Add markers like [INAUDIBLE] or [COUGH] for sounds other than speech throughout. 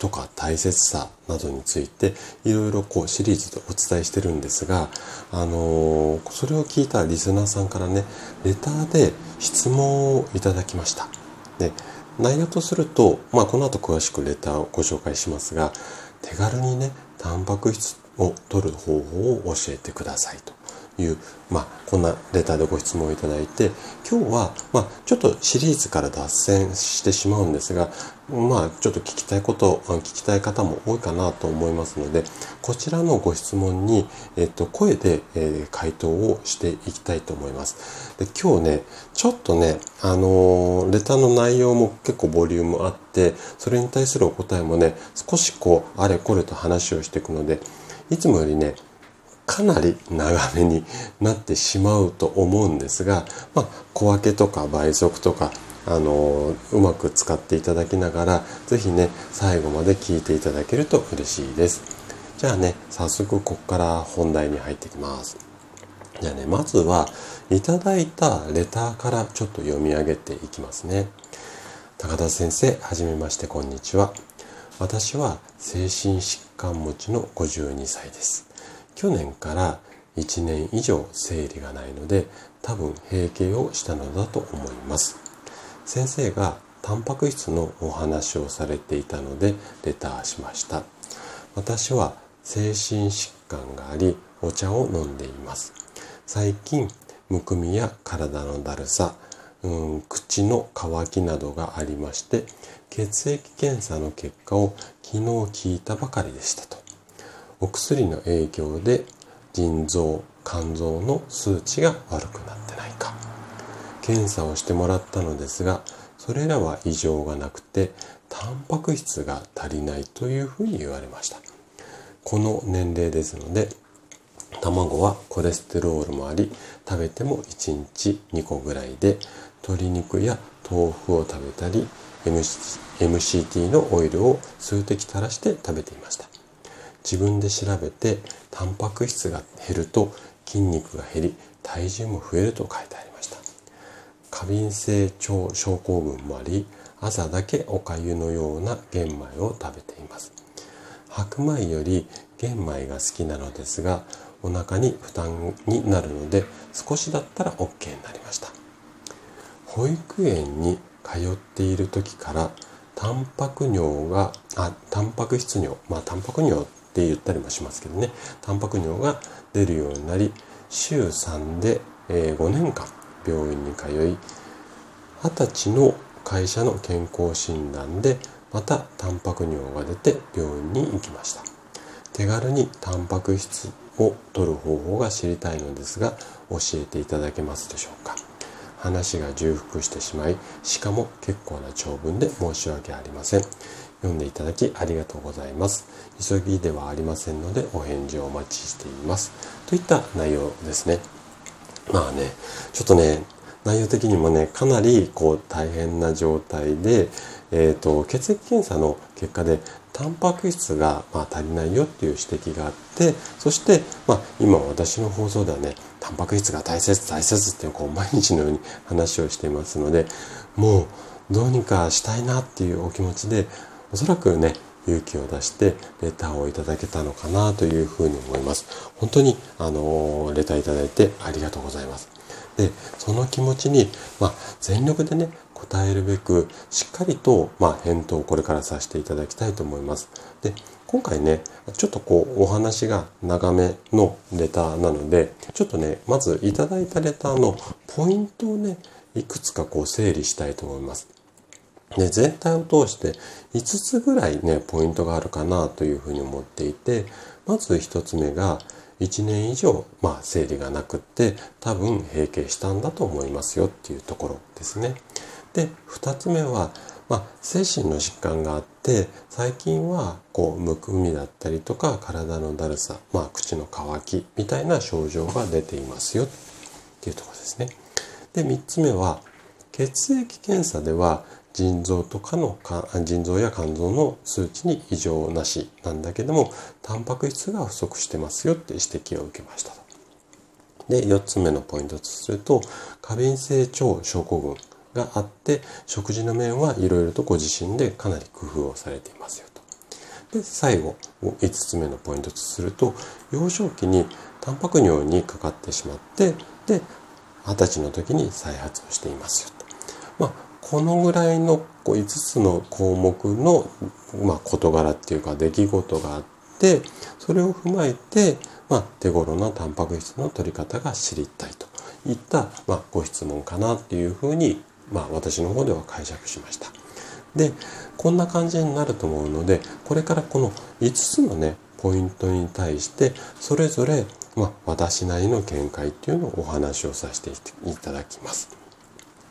とか大切さなどについていろいろこうシリーズでお伝えしてるんですが、あのー、それを聞いたリスナーさんからねレターで質問をいただきました。で内容とすると、まあ、この後詳しくレターをご紹介しますが手軽にねタンパク質を取る方法を教えてくださいという、まあ、こんなレターでご質問をいただいて、今日は、まあ、ちょっとシリーズから脱線してしまうんですが、まあ、ちょっと聞きたいこと、聞きたい方も多いかなと思いますので、こちらのご質問に、えっと、声で、え、回答をしていきたいと思います。で、今日ね、ちょっとね、あのー、レターの内容も結構ボリュームあって、それに対するお答えもね、少しこう、あれこれと話をしていくので、いつもよりね、かなり長めになってしまうと思うんですが、まあ、小分けとか倍速とか、あのうまく使っていただきながら、是非ね、最後まで聞いていただけると嬉しいです。じゃあね、早速ここから本題に入ってきます。じゃあね、まずはいただいたレターからちょっと読み上げていきますね。高田先生、はじめましてこんにちは。私は精神疾患持ちの52歳です。去年から1年以上生理がないので多分閉経をしたのだと思います。先生がタンパク質のお話をされていたのでレターしました。私は精神疾患がありお茶を飲んでいます。最近むくみや体のだるさ、うん、口の渇きなどがありまして血液検査の結果を昨日聞いたばかりでしたと。お薬の影響で腎臓肝臓の数値が悪くなってないか。検査をしてもらったのですがそれらは異常がなくてタンパク質が足りないというふうに言われました。この年齢ですので卵はコレステロールもあり食べても1日2個ぐらいで鶏肉や豆腐を食べたり MCT のオイルを数滴垂らして食べていました。自分で調べてタンパク質が減ると筋肉が減り体重も増えると書いてありました。過敏性腸症候群もあり朝だけおかゆのような玄米を食べています。白米より玄米が好きなのですがお腹に負担になるので少しだったら OK になりました。保育園に通っている時からタンパク尿があタンパク質尿まあタンパク尿って言ったりもしますけどね。タンパク尿が出るようになり週3で、え5年間病院に通い20歳の会社の健康診断でまたタンパク尿が出て病院に行きました。手軽にタンパク質を取る方法が知りたいのですが教えていただけますでしょうか。話が重複してしまいしかも結構な長文で申し訳ありません。読んでいただきありがとうございます。急ぎではありませんのでお返事をお待ちしています。といった内容ですね。まあね、ちょっとね、内容的にもね、かなりこう大変な状態で、えーと、血液検査の結果でタンパク質がまあ足りないよっていう指摘があってそして、まあ、今私の放送ではねタンパク質が大切大切ってこう毎日のように話をしていますのでもうどうにかしたいなっていうお気持ちでおそらくね、勇気を出してレターをいただけたのかなというふうに思います。本当に、あの、レターいただいてありがとうございます。で、その気持ちに、まあ、全力でね、答えるべく、しっかりと、まあ、返答をこれからさせていただきたいと思います。で、今回ね、ちょっとこう、お話が長めのレターなので、ちょっとね、まずいただいたレターのポイントをね、いくつかこう整理したいと思います。で全体を通して5つぐらいねポイントがあるかなというふうに思っていてまず1つ目が1年以上、まあ、生理がなくって多分閉経したんだと思いますよっていうところですね。で2つ目はまあ、精神の疾患があって最近はこうむくみだったりとか体のだるさ、まあ、口の渇きみたいな症状が出ていますよっていうところですね。で3つ目は血液検査では腎臓とかの腎臓や肝臓の数値に異常なしなんだけどもタンパク質が不足してますよって指摘を受けましたと。で4つ目のポイントとすると過敏性腸症候群があって食事の面はいろいろとご自身でかなり工夫をされていますよと。で最後5つ目のポイントとすると幼少期にタンパク尿にかかってしまってで二十歳の時に再発をしていますよと。まあこのぐらいのこう5つの項目の、まあ、事柄っていうか出来事があってそれを踏まえて、まあ、手頃なタンパク質の取り方が知りたいといった、まあ、ご質問かなっていうふうにまあ私の方では解釈しました。で、こんな感じになると思うので、これからこの5つのね、ポイントに対して、それぞれ、まあ、私なりの見解っていうのをお話をさせていただきます。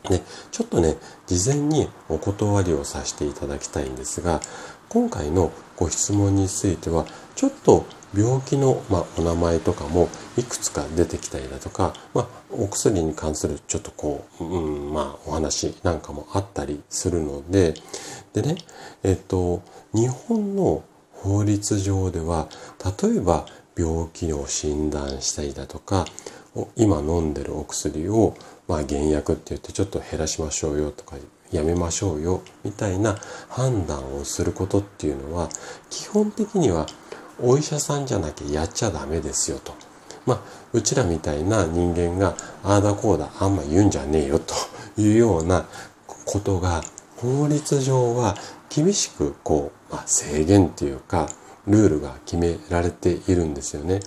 で、ちょっとね、事前にお断りをさせていただきたいんですが、今回のご質問については、ちょっと病気の、まあ、お名前とかもいくつか出てきたりだとか、まあ、お薬に関するちょっとこう、うん、まあ、お話なんかもあったりするので、でね、えっと、日本の法律上では、例えば病気を診断したりだとか、今飲んでるお薬を、まあ、減薬って言ってちょっと減らしましょうよとかやめましょうよみたいな判断をすることっていうのは基本的にはお医者さんじゃなきゃやっちゃダメですよと。まあ、うちらみたいな人間がああだこうだあんま言うんじゃねえよというようなことが法律上は厳しくこう、まあ、制限っていうかルールが決められているんですよね。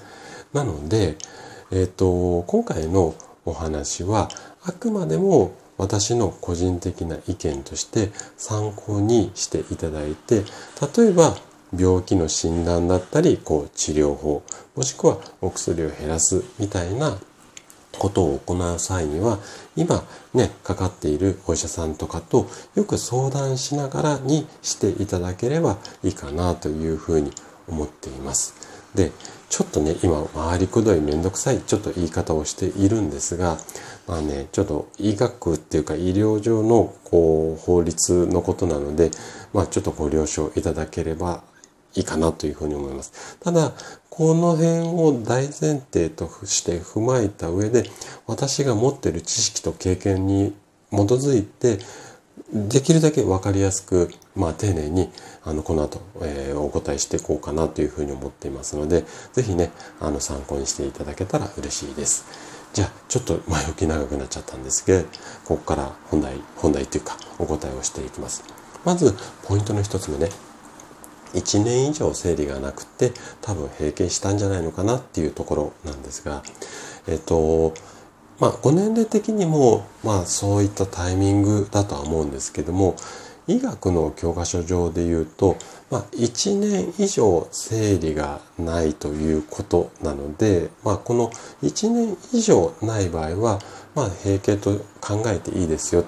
なので、えっ、と、今回のお話はあくまでも私の個人的な意見として参考にしていただいて例えば病気の診断だったりこう治療法もしくはお薬を減らすみたいなことを行う際には今ねかかっているお医者さんとかとよく相談しながらにしていただければいいかなというふうに思っています。でちょっとね今回りくどいめんどくさいちょっと言い方をしているんですがまあねちょっと医学っていうか医療上のこう法律のことなのでまあちょっとご了承いただければいいかなというふうに思います。ただ、この辺を大前提として踏まえた上で、私が持っている知識と経験に基づいて、できるだけ分かりやすく、まあ、丁寧に、あの、この後、えー、お答えしていこうかなというふうに思っていますので、ぜひね、あの、参考にしていただけたら嬉しいです。じゃあ、ちょっと [LAUGHS] 前置き長くなっちゃったんですけど、ここから本題、本題というか、お答えをしていきます。まず、ポイントの一つ目ね。1年以上生理がなくて多分閉経したんじゃないのかなっていうところなんですが、えっと、まあ、ご年齢的にも、まあ、そういったタイミングだとは思うんですけども、医学の教科書上で言うと、まあ、1年以上生理がないということなので、まあ、この1年以上ない場合は、まあ、閉経と考えていいですよ。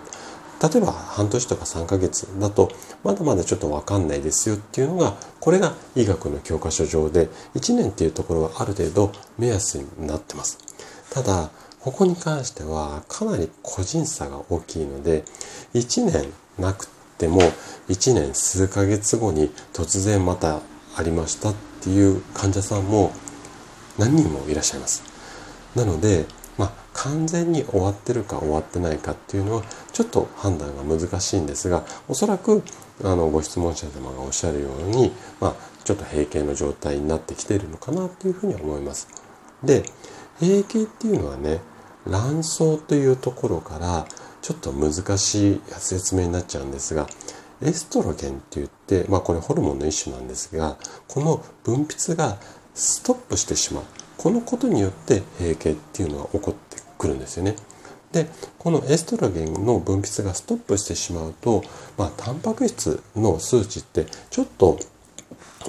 例えば半年とか3ヶ月だとまだまだちょっとわかんないですよっていうのがこれが医学の教科書上で1年っていうところはある程度目安になってます。ただここに関してはかなり個人差が大きいので1年なくても1年数ヶ月後に突然またありましたっていう患者さんも何人もいらっしゃいます。なのでま完全に終わってるか終わってないかっていうのはちょっと判断が難しいんですがおそらくあのご質問者様がおっしゃるように、まあ、ちょっと閉経の状態になってきているのかなっていうふうに思います。で閉経っていうのはね卵巣というところからちょっと難しい説明になっちゃうんですがエストロゲンって言って、まあ、これホルモンの一種なんですがこの分泌がストップしてしまうこのことによって閉経っていうのが起こってくるんですよね。でこのエストロゲンの分泌がストップしてしまうと、まあ、タンパク質の数値ってちょっと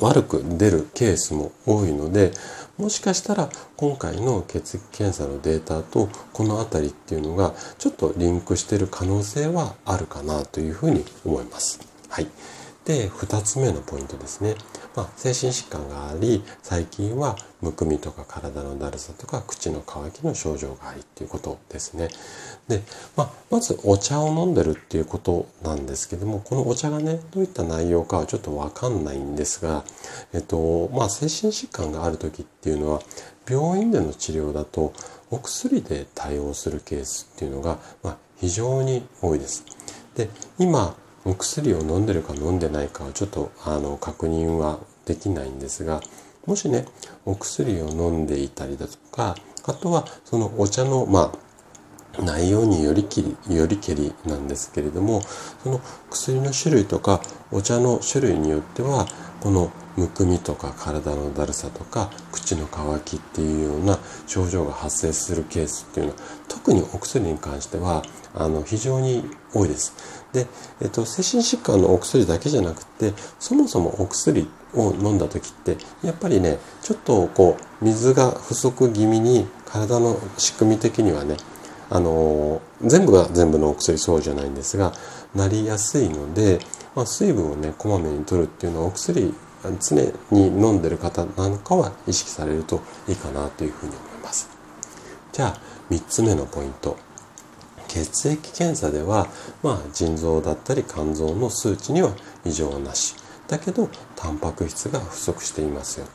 悪く出るケースも多いのでもしかしたら今回の血液検査のデータとこの辺りっていうのがちょっとリンクしてる可能性はあるかなというふうに思います。はい。で、2つ目のポイントですね。まあ、精神疾患があり、最近はむくみとか体のだるさとか口の渇きの症状がありっていうことですね。で、まあ、まずお茶を飲んでるっていうことなんですけども、このお茶がね、どういった内容かはちょっとわかんないんですが、えっと、まあ、精神疾患がある時っていうのは、病院での治療だとお薬で対応するケースっていうのが、まあ、非常に多いです。で、今、お薬を飲んでるか飲んでないかはちょっとあの確認はできないんですがもしねお薬を飲んでいたりだとかあとはそのお茶のまあ内容によりきりよりけりなんですけれどもその薬の種類とかお茶の種類によってはこのむくみとか体のだるさとか口の渇きっていうような症状が発生するケースっていうのは特にお薬に関してはあの非常に多いです。で、えっと、精神疾患のお薬だけじゃなくてそもそもお薬を飲んだ時ってやっぱりねちょっとこう水が不足気味に体の仕組み的にはねあの全部が全部のお薬そうじゃないんですがなりやすいので、まあ、水分をねこまめに取るっていうのはお薬常に飲んでる方なんかは意識されるといいかなというふうに思います。じゃあ3つ目のポイント。血液検査では、まあ、腎臓だったり肝臓の数値には異常なし。だけど、タンパク質が不足していますよ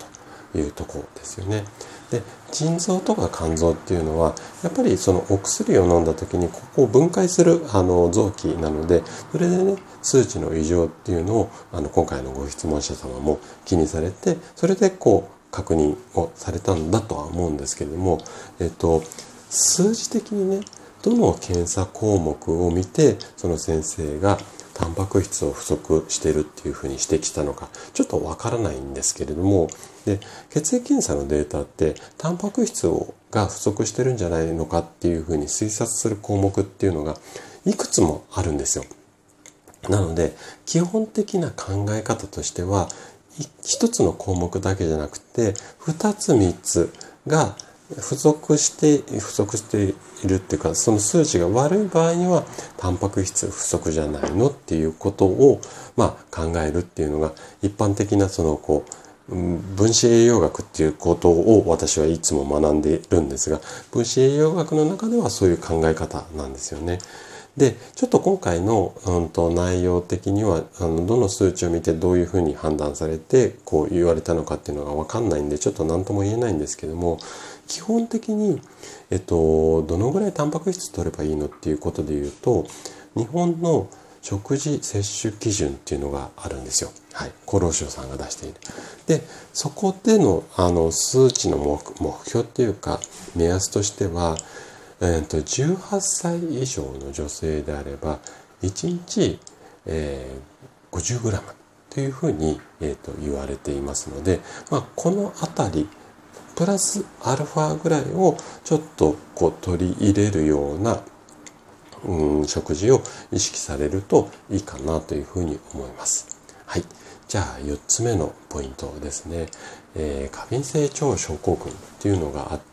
というとこですよね。で、腎臓とか肝臓っていうのは、やっぱりそのお薬を飲んだ時にここを分解するあの臓器なので、それでね、数値の異常っていうのを、あの、今回のご質問者様も気にされて、それでこう、確認をされたんだとは思うんですけれども、えっと、数字的にね、どの検査項目を見て、その先生がタンパク質を不足してるっていうふうに指摘したのか、ちょっとわからないんですけれども、で、血液検査のデータって、タンパク質をが不足してるんじゃないのかっていうふうに推察する項目っていうのが、いくつもあるんですよ。なので、基本的な考え方としては、一つの項目だけじゃなくて、二つ三つが不足して、不足しているっていうか、その数値が悪い場合には、タンパク質不足じゃないのっていうことを、まあ、考えるっていうのが、一般的なその、こう、分子栄養学っていうことを私はいつも学んでいるんですが、分子栄養学の中ではそういう考え方なんですよね。で、ちょっと今回の、うんと、内容的には、あの、どの数値を見てどういうふうに判断されて、こう言われたのかっていうのがわかんないんで、ちょっと何とも言えないんですけども、基本的に、えっと、どのぐらいタンパク質取ればいいのっていうことで言うと、日本の食事摂取基準っていうのがあるんですよ。はい。厚労省さんが出している。で、そこでの、あの、数値の目標っていうか、目安としては、えーと、18歳以上の女性であれば、1日、えー、50g というふうに、えーと言われていますので、まあ、このあたりプラスアルファぐらいをちょっとこう取り入れるような、うん、食事を意識されるといいかなというふうに思います。はい。じゃあ4つ目のポイントですね。えー、過敏性腸症候群っていうのがあって、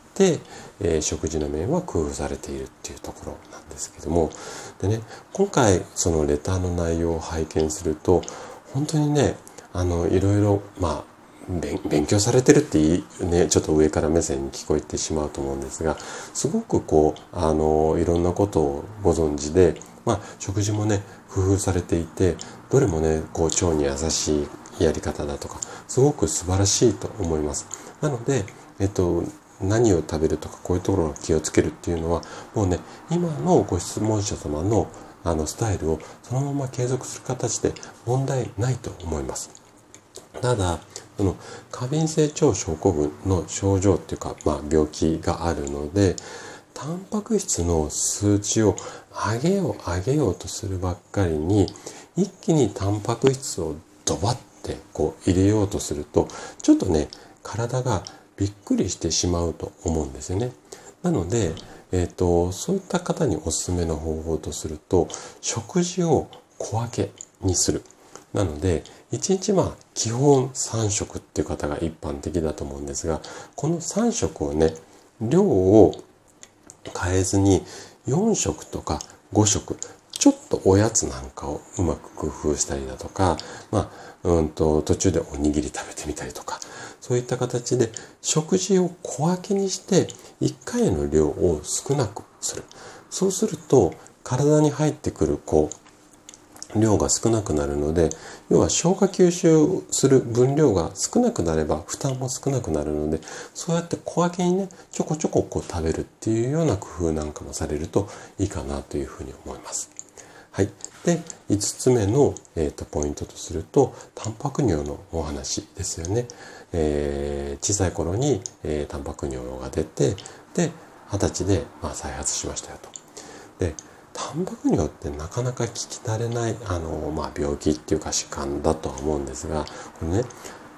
えー、食事の面は工夫されているっていうところなんですけども。でね、今回そのレターの内容を拝見すると、本当にね、あの、いろいろ、まあ、勉強されてるっていい、ね、ちょっと上から目線に聞こえてしまうと思うんですが、すごくこう、あの、いろんなことをご存知で、まあ、食事もね、工夫されていて、どれもね、こう、腸に優しいやり方だとか、すごく素晴らしいと思います。なので、えっと、何を食べるとか、こういうところを気をつけるっていうのは、もうね、今のご質問者様のあのスタイルをそのまま継続する形で問題ないと思います。ただ、その過敏性腸症候群の症状っていうか、まあ、病気があるので、タンパク質の数値を上げよう上げようとするばっかりに、一気にタンパク質をドバッてこう入れようとすると、ちょっとね、体がびっくりしてしまうと思うんですよね。なので、え、ー、と、そういった方におすすめの方法とすると、食事を小分けにする。なので、1日まあ基本3食っていう方が一般的だと思うんですが、この3食をね、量を変えずに4食とか5食、ちょっとおやつなんかをうまく工夫したりだとか、まあ、うんと、途中でおにぎり食べてみたりとか、そういった形で食事を小分けにして1回の量を少なくする。そうすると体に入ってくるこう量が少なくなるので要は消化吸収する分量が少なくなれば負担も少なくなるのでそうやって小分けにねちょこちょここう食べるっていうような工夫なんかもされるといいかなというふうに思います。はい、で5つ目の、えーと、ポイントとするとタンパク尿のお話ですよね。えー、小さい頃に、えー、タンパク尿が出てで二十歳で、まあ、再発しましたよと。でタンパク尿ってなかなか聞き慣れないあの、まあ、病気っていうか疾患だとは思うんですがこれね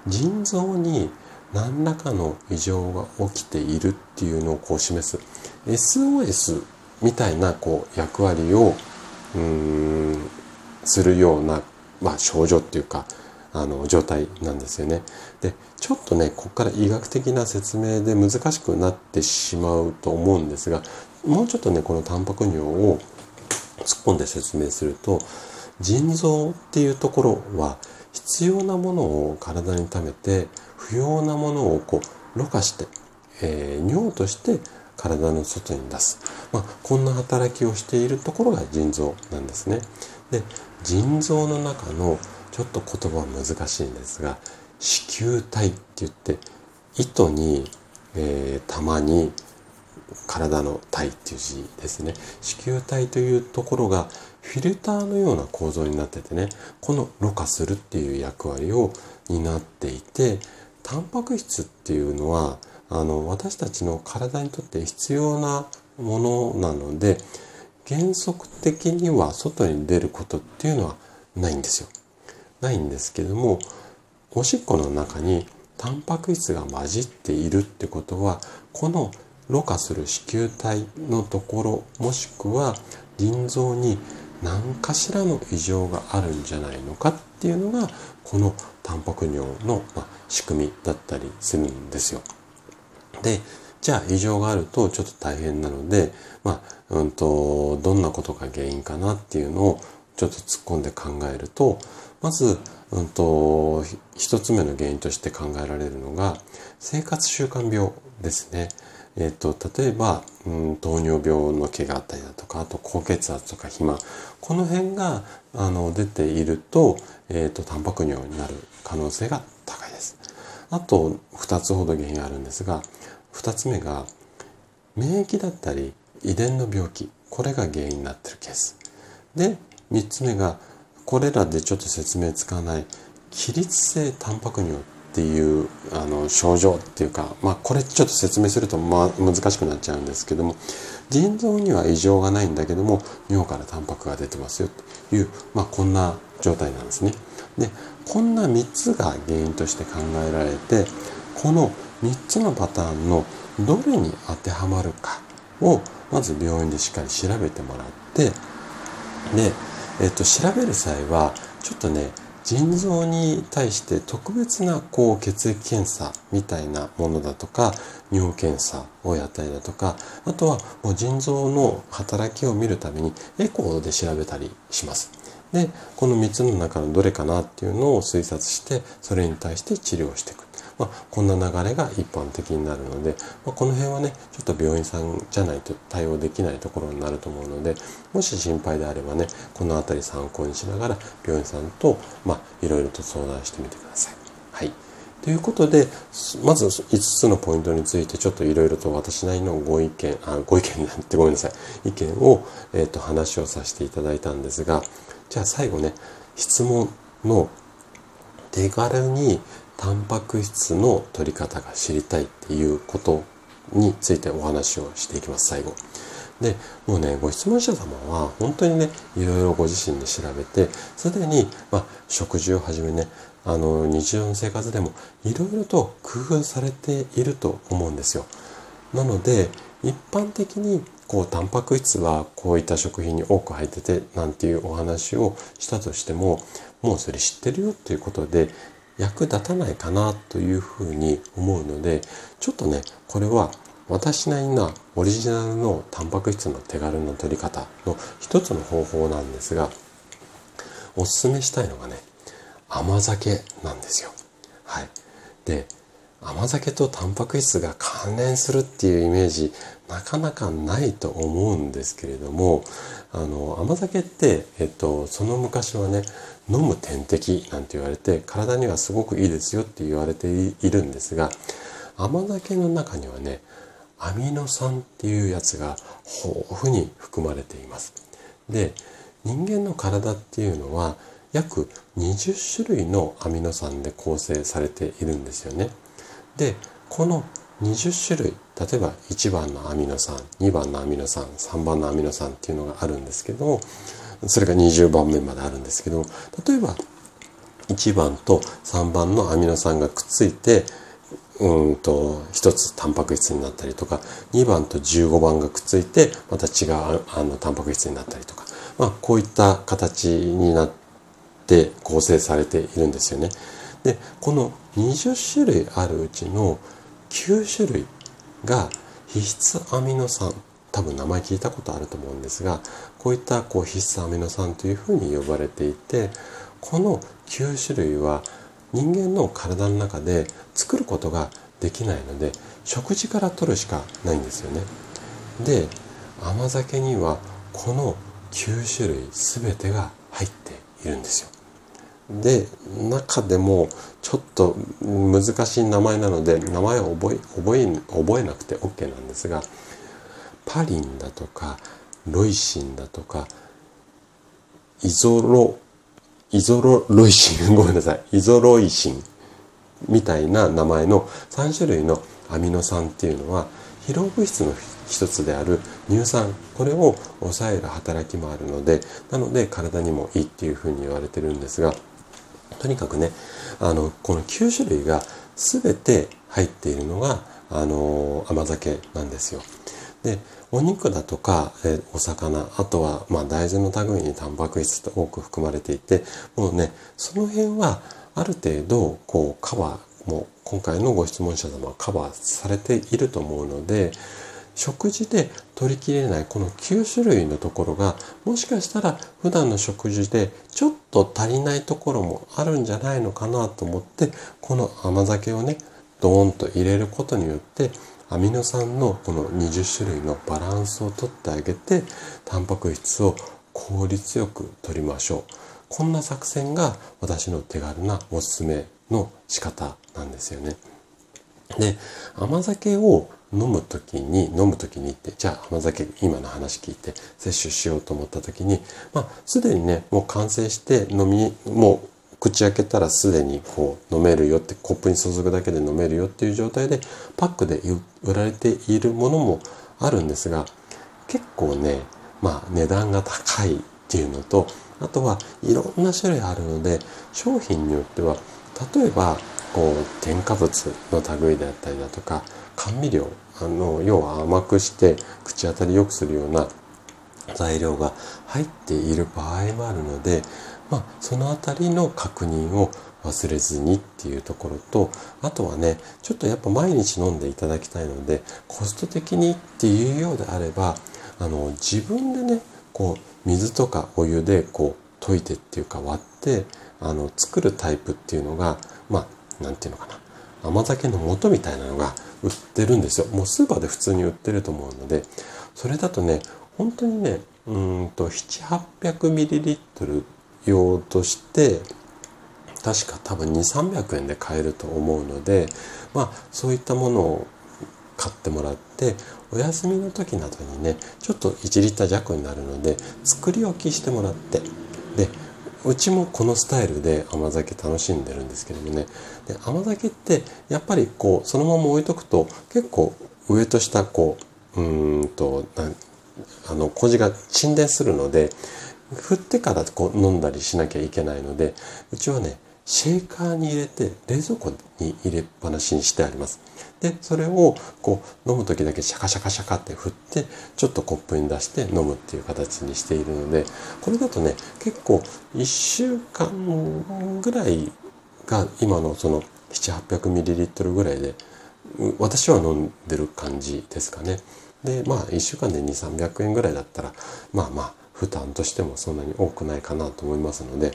腎臓に何らかの異常が起きているっていうのをこう示す SOS みたいなこう役割をうんするような、まあ、症状っていうかあの状態なんですよね。でちょっとねここから医学的な説明で難しくなってしまうと思うんですがもうちょっとねこのタンパク尿を突っ込んで説明すると腎臓っていうところは必要なものを体に溜めて不要なものをこうろ過して、えー、尿として体の外に出す、まあ、こんな働きをしているところが腎臓なんですね。で腎臓の中のちょっと言葉は難しいんですが子宮体って言って糸に、えー、玉に体の体っていう字ですね子宮体というところがフィルターのような構造になっててねこのろ過するっていう役割を担っていてタンパク質っていうのはあの私たちの体にとって必要なものなので原則的には外に出ることっていうのはないんですよ。ないんですけどもおしっこの中にタンパク質が混じっているってことはこのろ過する子宮体のところもしくは腎臓に何かしらの異常があるんじゃないのかっていうのがこのタンパク尿のま仕組みだったりするんですよ。でじゃあ異常があるとちょっと大変なので、まあ、うんと、どんなことが原因かなっていうのをちょっと突っ込んで考えると、まず、うんと、一つ目の原因として考えられるのが、生活習慣病ですね。えっ、と、例えば、うん、糖尿病の毛があったりだとか、あと高血圧とか肥満。この辺が、あの、出ていると、えっ、と、タンパク尿になる可能性が高いです。あと、二つほど原因があるんですが、二つ目が、免疫だったり、遺伝の病気。これが原因になってるケース。で、三つ目が、これらでちょっと説明つかない起立性タンパク尿っていうあの症状っていうか、まあ、これちょっと説明すると、まあ、難しくなっちゃうんですけども腎臓には異常がないんだけども尿からタンパクが出てますよという、まあ、こんな状態なんですね。でこんな3つが原因として考えられてこの3つのパターンのどれに当てはまるかをまず病院でしっかり調べてもらってでえっと、調べる際はちょっとね腎臓に対して特別なこう血液検査みたいなものだとか尿検査をやったりだとかあとはもう腎臓の働きを見るためにエコーで調べたりします。でこの3つの中のどれかなっていうのを推察してそれに対して治療していく。まあ、こんな流れが一般的になるので、まあ、この辺はねちょっと病院さんじゃないと対応できないところになると思うのでもし心配であればねこの辺り参考にしながら病院さんと、まあ、いろいろと相談してみてください。はいということで、まず5つのポイントについてちょっといろいろと私なりのご意見、あ、ご意見なんてごめんなさい。意見を、えっ、ー、と、話をさせていただいたんですが、じゃあ最後ね、質問の手軽にタンパク質の取り方が知りたいっていうことについてお話をしていきます、最後。で、もうね、ご質問者様は本当にね、いろいろご自身で調べて、すでに、まあ、食事をはじめね、あの、日常の生活でもいろいろと工夫されていると思うんですよ。なので、一般的にこうタンパク質はこういった食品に多く入っててなんていうお話をしたとしてももうそれ知ってるよっていうことで役立たないかなというふうに思うのでちょっとねこれは私なりなオリジナルのタンパク質の手軽な取り方の一つの方法なんですがおすすめしたいのがね甘酒なんですよ。はい、で甘酒とタンパク質が関連するっていうイメージなかなかないと思うんですけれどもあの甘酒って、えっと、その昔はね飲む点滴なんて言われて体にはすごくいいですよって言われているんですが甘酒の中にはねアミノ酸っていうやつが豊富に含まれています。で人間の体っていうのは約20種類のアミノ酸で構成されているんですよね。でこの20種類例えば1番のアミノ酸2番のアミノ酸3番のアミノ酸っていうのがあるんですけどもそれが20番目まであるんですけど例えば1番と3番のアミノ酸がくっついてうんと1つタンパク質になったりとか2番と15番がくっついてまた違うあのタンパク質になったりとか、まあ、こういった形になって構成されているんですよね。でこの20種類あるうちの9種類が必須アミノ酸多分名前聞いたことあると思うんですがこういったこう必須アミノ酸というふうに呼ばれていてこの9種類は人間の体の中で作ることができないので食事から取るしかないんですよね。で甘酒にはこの9種類全てが入っているんですよ。で中でもちょっと難しい名前なので名前を覚え覚え覚えなくて OK なんですがパリンだとかロイシンだとかイゾロイゾロロイシン [LAUGHS] ごめんなさいイゾロイシンみたいな名前の3種類のアミノ酸っていうのは疲労物質の一つである乳酸これを抑える働きもあるのでなので体にもいいっていうふうに言われてるんですがとにかくねあのこの9種類が全て入っているのがあの甘酒なんですよ。でお肉だとか、えお魚あとは、まあ、大豆の類にタンパク質って多く含まれていてもうねその辺はある程度こうカバーも今回のご質問者様はカバーされていると思うので食事で取りきれないこの9種類のところがもしかしたら普段の食事でちょっと足りないところもあるんじゃないのかなと思ってこの甘酒をねドーンと入れることによってアミノ酸のこの20種類のバランスをとってあげてタンパク質を効率よく取りましょう。こんな作戦が私の手軽なおすすめの仕方なんですよね。で甘酒を飲む時に飲む時にってじゃあ甘酒今の話聞いて摂取しようと思った時にまあすでにねもう完成して飲みもう口開けたらすでにこう飲めるよってコップに注ぐだけで飲めるよっていう状態でパックで売られているものもあるんですが結構ねまあ値段が高いっていうのとあとはいろんな種類あるので商品によっては例えばこう添加物の類であったりだとか甘味料あの要は甘くして口当たり良くするような材料が入っている場合もあるので、まあ、その辺りの確認を忘れずにっていうところとあとはねちょっとやっぱ毎日飲んでいただきたいのでコスト的にっていうようであればあの自分でねこう水とかお湯でこう溶いてっていうか割ってあの作るタイプっていうのがまあ何て言うのかな。甘酒の素みたいなのが売ってるんですよ。もうスーパーで普通に売ってると思うので。それだとね本当にねうんと 7800ml 用として確か多分2300円で買えると思うのでまあそういったものを買ってもらってお休みの時などにねちょっと1リッター弱になるので作り置きしてもらってでうちもこのスタイルで甘酒楽しんでるんですけどもねで甘酒ってやっぱりこうそのまま置いとくと結構上と下こううんとあの麹が沈殿するので振ってからこう飲んだりしなきゃいけないのでうちはねシェーカーに入れて冷蔵庫に入れっぱなしにしてあります。でそれをこう飲む時だけシャカシャカシャカって振ってちょっとコップに出して飲むっていう形にしているのでこれだとね結構1週間ぐらいが今のその 700800ml ぐらいで私は飲んでる感じですかね。で、まあ、1週間で2、300円ぐらいだったら、まあまあ、負担としてもそんなに多くないかなと思いますので、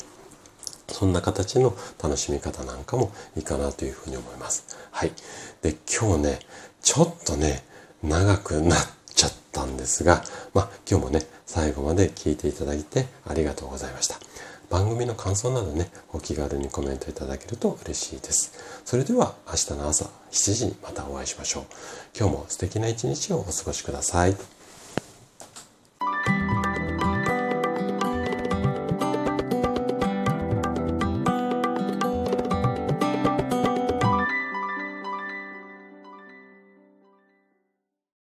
そんな形の楽しみ方なんかもいいかなというふうに思います。はい。で、今日ね、ちょっとね、長くなっちゃったんですが、まあ、今日もね、最後まで聞いていただいてありがとうございました。番組の感想などね、お気軽にコメントいただけると嬉しいです。それでは明日の朝7時にまたお会いしましょう。今日も素敵な一日をお過ごしください。